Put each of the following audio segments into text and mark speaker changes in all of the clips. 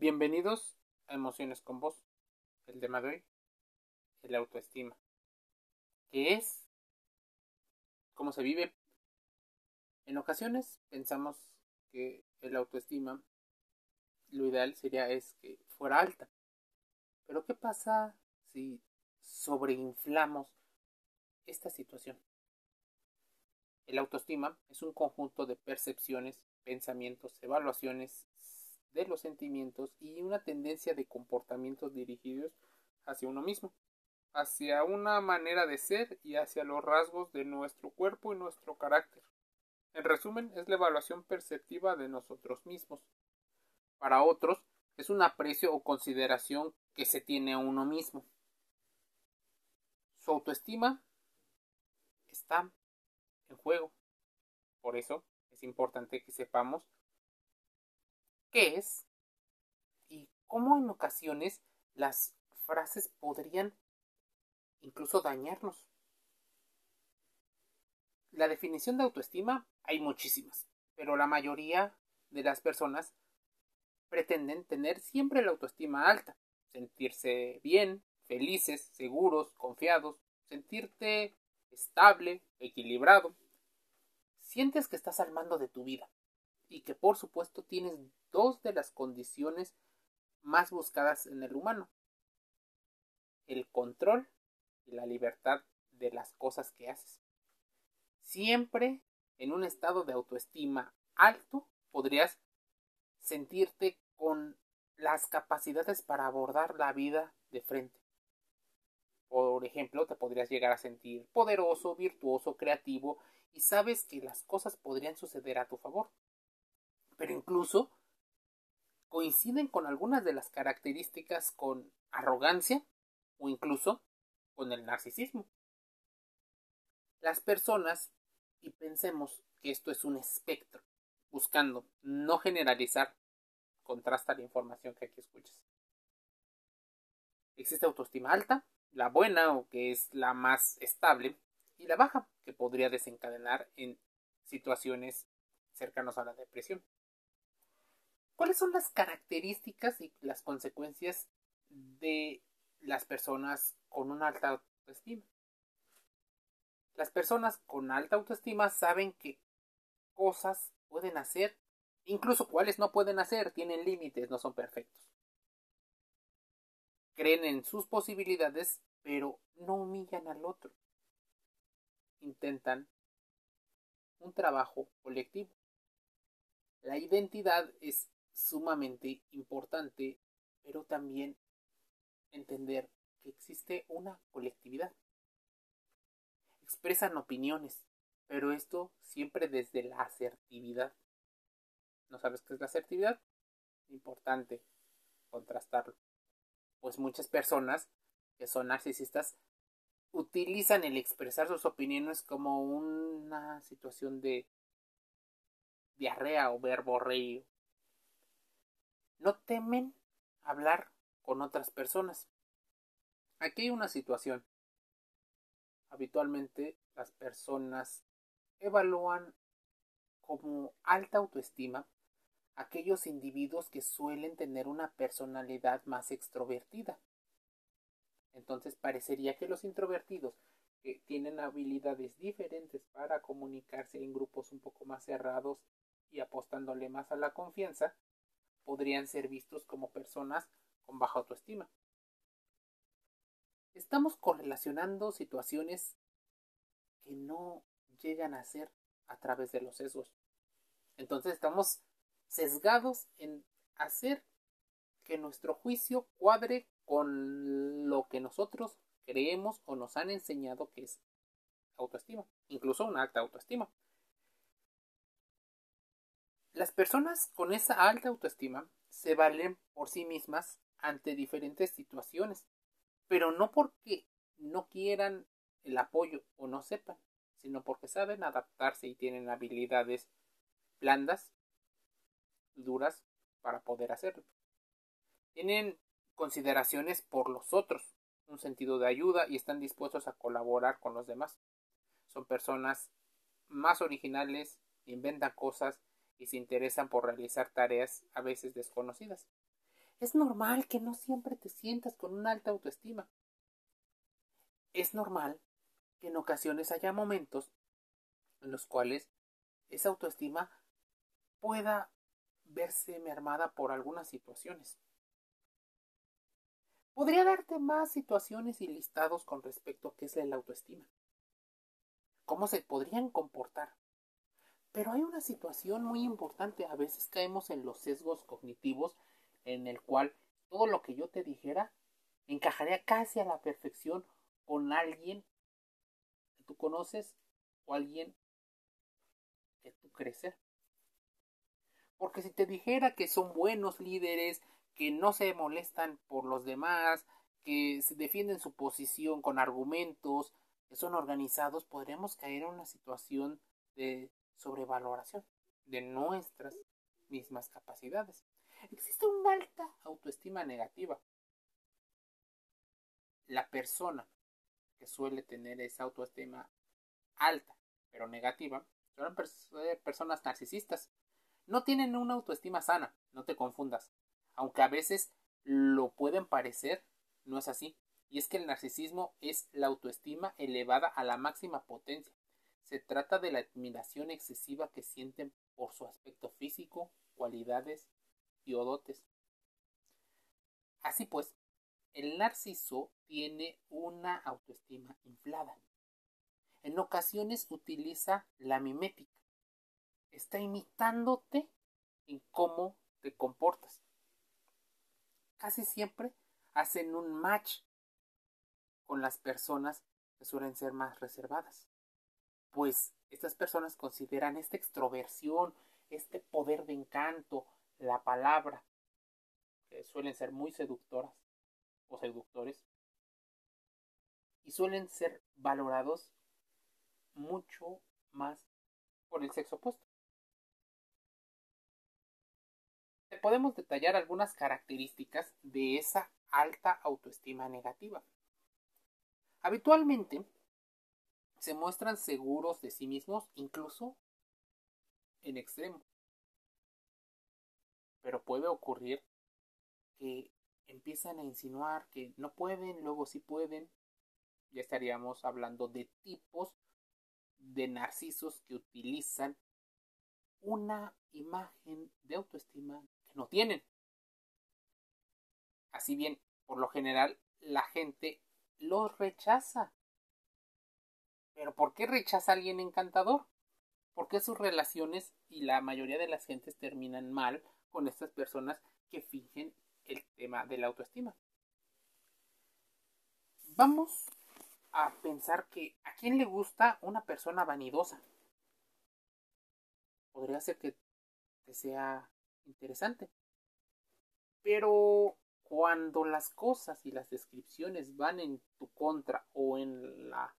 Speaker 1: Bienvenidos a Emociones con Vos. El tema de hoy, el autoestima. ¿Qué es? ¿Cómo se vive? En ocasiones pensamos que el autoestima, lo ideal sería es que fuera alta. Pero ¿qué pasa si sobreinflamos esta situación? El autoestima es un conjunto de percepciones, pensamientos, evaluaciones, de los sentimientos y una tendencia de comportamientos dirigidos hacia uno mismo, hacia una manera de ser y hacia los rasgos de nuestro cuerpo y nuestro carácter. En resumen, es la evaluación perceptiva de nosotros mismos. Para otros, es un aprecio o consideración que se tiene a uno mismo. Su autoestima está en juego. Por eso es importante que sepamos qué es y cómo en ocasiones las frases podrían incluso dañarnos. La definición de autoestima hay muchísimas, pero la mayoría de las personas pretenden tener siempre la autoestima alta, sentirse bien, felices, seguros, confiados, sentirte estable, equilibrado. Sientes que estás al mando de tu vida, y que por supuesto tienes dos de las condiciones más buscadas en el humano. El control y la libertad de las cosas que haces. Siempre en un estado de autoestima alto podrías sentirte con las capacidades para abordar la vida de frente. Por ejemplo, te podrías llegar a sentir poderoso, virtuoso, creativo y sabes que las cosas podrían suceder a tu favor pero incluso coinciden con algunas de las características con arrogancia o incluso con el narcisismo. Las personas, y pensemos que esto es un espectro, buscando no generalizar, contrasta la información que aquí escuchas. Existe autoestima alta, la buena o que es la más estable, y la baja, que podría desencadenar en situaciones cercanas a la depresión. ¿Cuáles son las características y las consecuencias de las personas con una alta autoestima? Las personas con alta autoestima saben que cosas pueden hacer, incluso cuáles no pueden hacer, tienen límites, no son perfectos. Creen en sus posibilidades, pero no humillan al otro. Intentan un trabajo colectivo. La identidad es sumamente importante, pero también entender que existe una colectividad. Expresan opiniones, pero esto siempre desde la asertividad. ¿No sabes qué es la asertividad? Importante contrastarlo. Pues muchas personas que son narcisistas utilizan el expresar sus opiniones como una situación de diarrea o verborrea no temen hablar con otras personas. Aquí hay una situación. Habitualmente las personas evalúan como alta autoestima aquellos individuos que suelen tener una personalidad más extrovertida. Entonces parecería que los introvertidos que tienen habilidades diferentes para comunicarse en grupos un poco más cerrados y apostándole más a la confianza, podrían ser vistos como personas con baja autoestima. Estamos correlacionando situaciones que no llegan a ser a través de los sesgos. Entonces estamos sesgados en hacer que nuestro juicio cuadre con lo que nosotros creemos o nos han enseñado que es autoestima, incluso una alta autoestima. Las personas con esa alta autoestima se valen por sí mismas ante diferentes situaciones, pero no porque no quieran el apoyo o no sepan, sino porque saben adaptarse y tienen habilidades blandas, duras, para poder hacerlo. Tienen consideraciones por los otros, un sentido de ayuda y están dispuestos a colaborar con los demás. Son personas más originales, inventan cosas y se interesan por realizar tareas a veces desconocidas. Es normal que no siempre te sientas con una alta autoestima. Es normal que en ocasiones haya momentos en los cuales esa autoestima pueda verse mermada por algunas situaciones. Podría darte más situaciones y listados con respecto a qué es la autoestima. Cómo se podrían comportar. Pero hay una situación muy importante. A veces caemos en los sesgos cognitivos en el cual todo lo que yo te dijera encajaría casi a la perfección con alguien que tú conoces o alguien que tú crees ser. Porque si te dijera que son buenos líderes, que no se molestan por los demás, que se defienden su posición con argumentos, que son organizados, podríamos caer en una situación de sobrevaloración de nuestras mismas capacidades. Existe una alta autoestima negativa. La persona que suele tener esa autoestima alta, pero negativa, son eh, personas narcisistas. No tienen una autoestima sana, no te confundas aunque a veces lo pueden parecer, no es así. Y es que el narcisismo es la autoestima elevada a la máxima potencia. Se trata de la admiración excesiva que sienten por su aspecto físico, cualidades y odotes. Así pues, el narciso tiene una autoestima inflada. En ocasiones utiliza la mimética. Está imitándote en cómo te comportas casi siempre hacen un match con las personas que suelen ser más reservadas. Pues estas personas consideran esta extroversión, este poder de encanto, la palabra, que suelen ser muy seductoras o seductores, y suelen ser valorados mucho más por el sexo opuesto. podemos detallar algunas características de esa alta autoestima negativa. Habitualmente se muestran seguros de sí mismos incluso en extremo. Pero puede ocurrir que empiezan a insinuar que no pueden, luego sí pueden. Ya estaríamos hablando de tipos de narcisos que utilizan una imagen de autoestima no tienen. Así bien, por lo general, la gente los rechaza. Pero ¿por qué rechaza a alguien encantador? Porque sus relaciones y la mayoría de las gentes terminan mal con estas personas que fingen el tema de la autoestima. Vamos a pensar que a quién le gusta una persona vanidosa. Podría ser que te sea interesante. Pero cuando las cosas y las descripciones van en tu contra o en la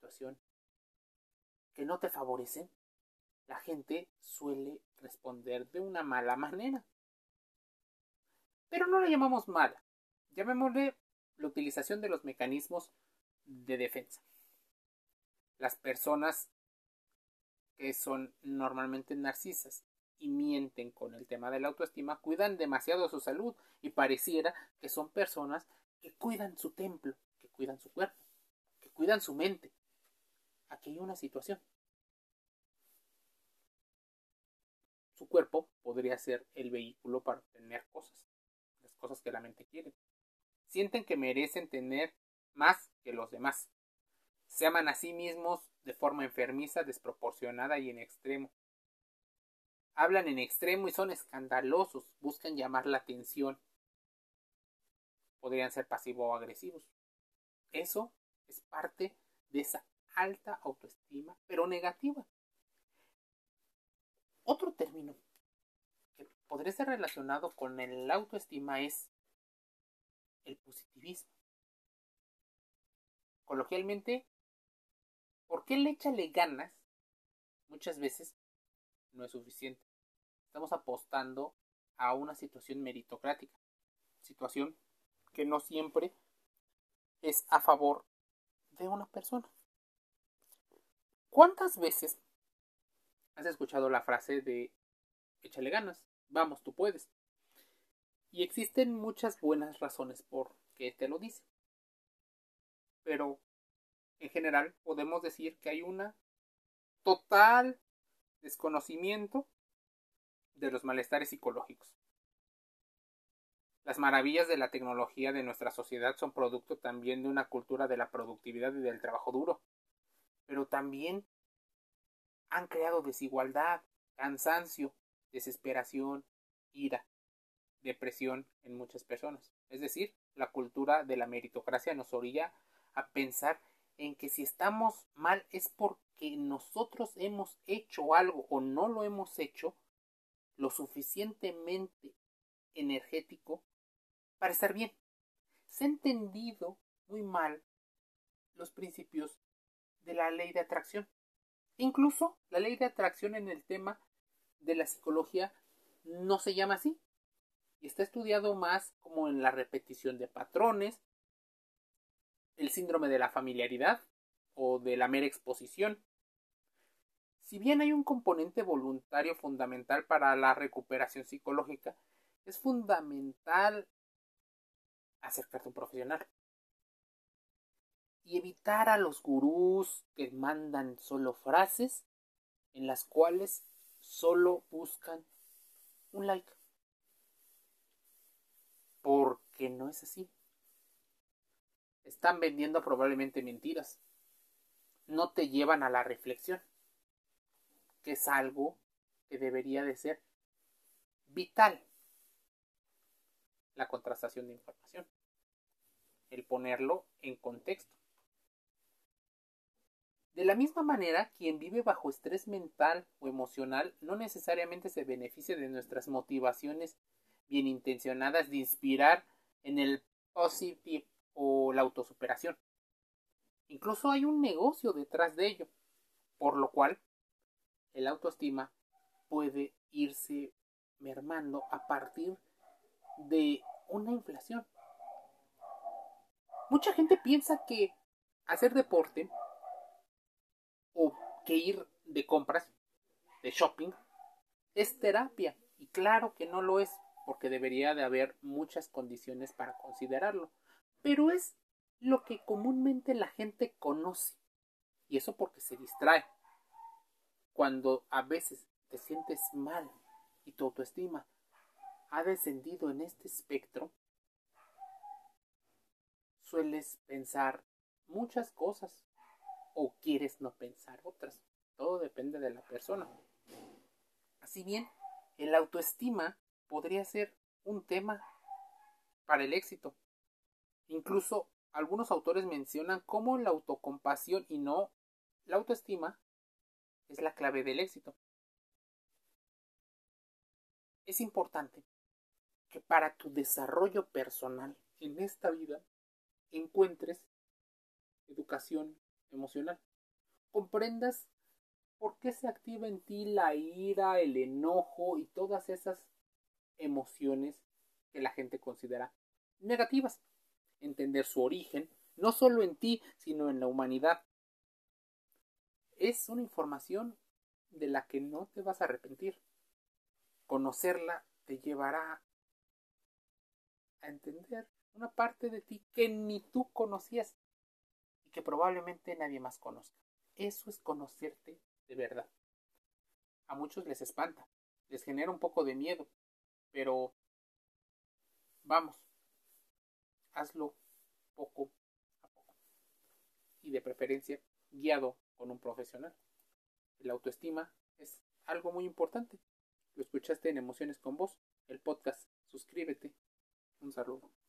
Speaker 1: situación que no te favorecen, la gente suele responder de una mala manera. Pero no la llamamos mala, llamémosle la utilización de los mecanismos de defensa. Las personas que son normalmente narcisas y mienten con el tema de la autoestima, cuidan demasiado su salud y pareciera que son personas que cuidan su templo, que cuidan su cuerpo, que cuidan su mente. Aquí hay una situación. Su cuerpo podría ser el vehículo para obtener cosas, las cosas que la mente quiere. Sienten que merecen tener más que los demás. Se aman a sí mismos de forma enfermiza, desproporcionada y en extremo hablan en extremo y son escandalosos, buscan llamar la atención. Podrían ser pasivo o agresivos. Eso es parte de esa alta autoestima, pero negativa. Otro término que podría ser relacionado con el autoestima es el positivismo. Coloquialmente, ¿por qué le échale ganas? Muchas veces no es suficiente. Estamos apostando a una situación meritocrática, situación que no siempre es a favor de una persona. ¿Cuántas veces has escuchado la frase de échale ganas, vamos, tú puedes? Y existen muchas buenas razones por que te lo dice. Pero en general podemos decir que hay una total desconocimiento de los malestares psicológicos. Las maravillas de la tecnología de nuestra sociedad son producto también de una cultura de la productividad y del trabajo duro, pero también han creado desigualdad, cansancio, desesperación, ira, depresión en muchas personas. Es decir, la cultura de la meritocracia nos orilla a pensar en que si estamos mal es porque nosotros hemos hecho algo o no lo hemos hecho lo suficientemente energético para estar bien. Se ha entendido muy mal los principios de la ley de atracción. Incluso la ley de atracción en el tema de la psicología no se llama así. Y está estudiado más como en la repetición de patrones, el síndrome de la familiaridad o de la mera exposición. Si bien hay un componente voluntario fundamental para la recuperación psicológica, es fundamental acercarte a un profesional y evitar a los gurús que mandan solo frases en las cuales solo buscan un like. Porque no es así. Están vendiendo probablemente mentiras. No te llevan a la reflexión, que es algo que debería de ser vital. La contrastación de información. El ponerlo en contexto. De la misma manera, quien vive bajo estrés mental o emocional no necesariamente se beneficia de nuestras motivaciones bien intencionadas de inspirar en el positive o la autosuperación. Incluso hay un negocio detrás de ello, por lo cual el autoestima puede irse mermando a partir de una inflación. Mucha gente piensa que hacer deporte o que ir de compras, de shopping, es terapia. Y claro que no lo es, porque debería de haber muchas condiciones para considerarlo. Pero es lo que comúnmente la gente conoce. Y eso porque se distrae. Cuando a veces te sientes mal y tu autoestima ha descendido en este espectro, sueles pensar muchas cosas o quieres no pensar otras. Todo depende de la persona. Así bien, el autoestima podría ser un tema para el éxito. Incluso algunos autores mencionan cómo la autocompasión y no la autoestima es la clave del éxito. Es importante que para tu desarrollo personal en esta vida encuentres educación emocional. Comprendas por qué se activa en ti la ira, el enojo y todas esas emociones que la gente considera negativas. Entender su origen, no solo en ti, sino en la humanidad. Es una información de la que no te vas a arrepentir. Conocerla te llevará a entender una parte de ti que ni tú conocías que probablemente nadie más conozca. Eso es conocerte de verdad. A muchos les espanta, les genera un poco de miedo, pero vamos, hazlo poco a poco. Y de preferencia guiado con un profesional. La autoestima es algo muy importante. Lo escuchaste en Emociones con Vos, el podcast. Suscríbete. Un saludo.